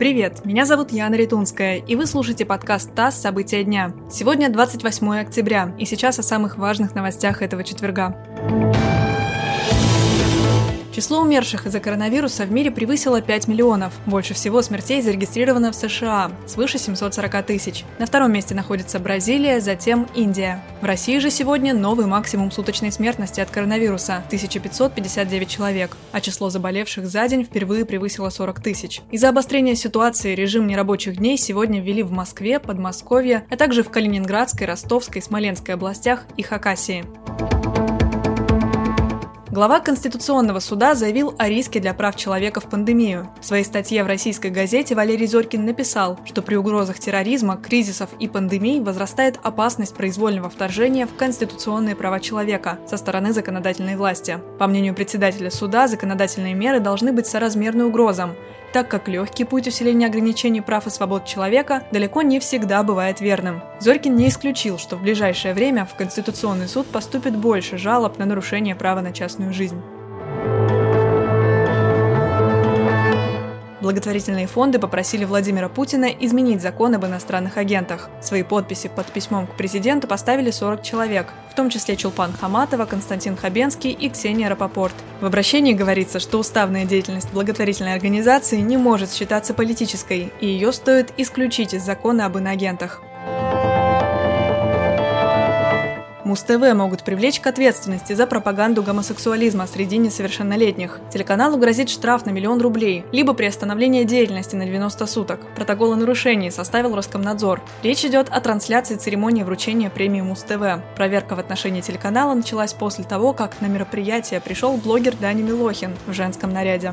Привет, меня зовут Яна Ритунская, и вы слушаете подкаст ТАСС «События дня». Сегодня 28 октября, и сейчас о самых важных новостях этого четверга. Число умерших из-за коронавируса в мире превысило 5 миллионов. Больше всего смертей зарегистрировано в США – свыше 740 тысяч. На втором месте находится Бразилия, затем Индия. В России же сегодня новый максимум суточной смертности от коронавируса – 1559 человек, а число заболевших за день впервые превысило 40 тысяч. Из-за обострения ситуации режим нерабочих дней сегодня ввели в Москве, Подмосковье, а также в Калининградской, Ростовской, Смоленской областях и Хакасии. Глава Конституционного суда заявил о риске для прав человека в пандемию. В своей статье в российской газете Валерий Зорькин написал, что при угрозах терроризма, кризисов и пандемий возрастает опасность произвольного вторжения в конституционные права человека со стороны законодательной власти. По мнению председателя суда, законодательные меры должны быть соразмерны угрозам, так как легкий путь усиления ограничений прав и свобод человека далеко не всегда бывает верным. Зорькин не исключил, что в ближайшее время в Конституционный суд поступит больше жалоб на нарушение права на частную жизнь. Благотворительные фонды попросили Владимира Путина изменить закон об иностранных агентах. Свои подписи под письмом к президенту поставили 40 человек, в том числе Чулпан Хаматова, Константин Хабенский и Ксения Рапопорт. В обращении говорится, что уставная деятельность благотворительной организации не может считаться политической, и ее стоит исключить из закона об иноагентах. Муз-ТВ могут привлечь к ответственности за пропаганду гомосексуализма среди несовершеннолетних. Телеканалу грозит штраф на миллион рублей, либо приостановление деятельности на 90 суток. Протокол о нарушении составил Роскомнадзор. Речь идет о трансляции церемонии вручения премии Муз-ТВ. Проверка в отношении телеканала началась после того, как на мероприятие пришел блогер Дани Милохин в женском наряде.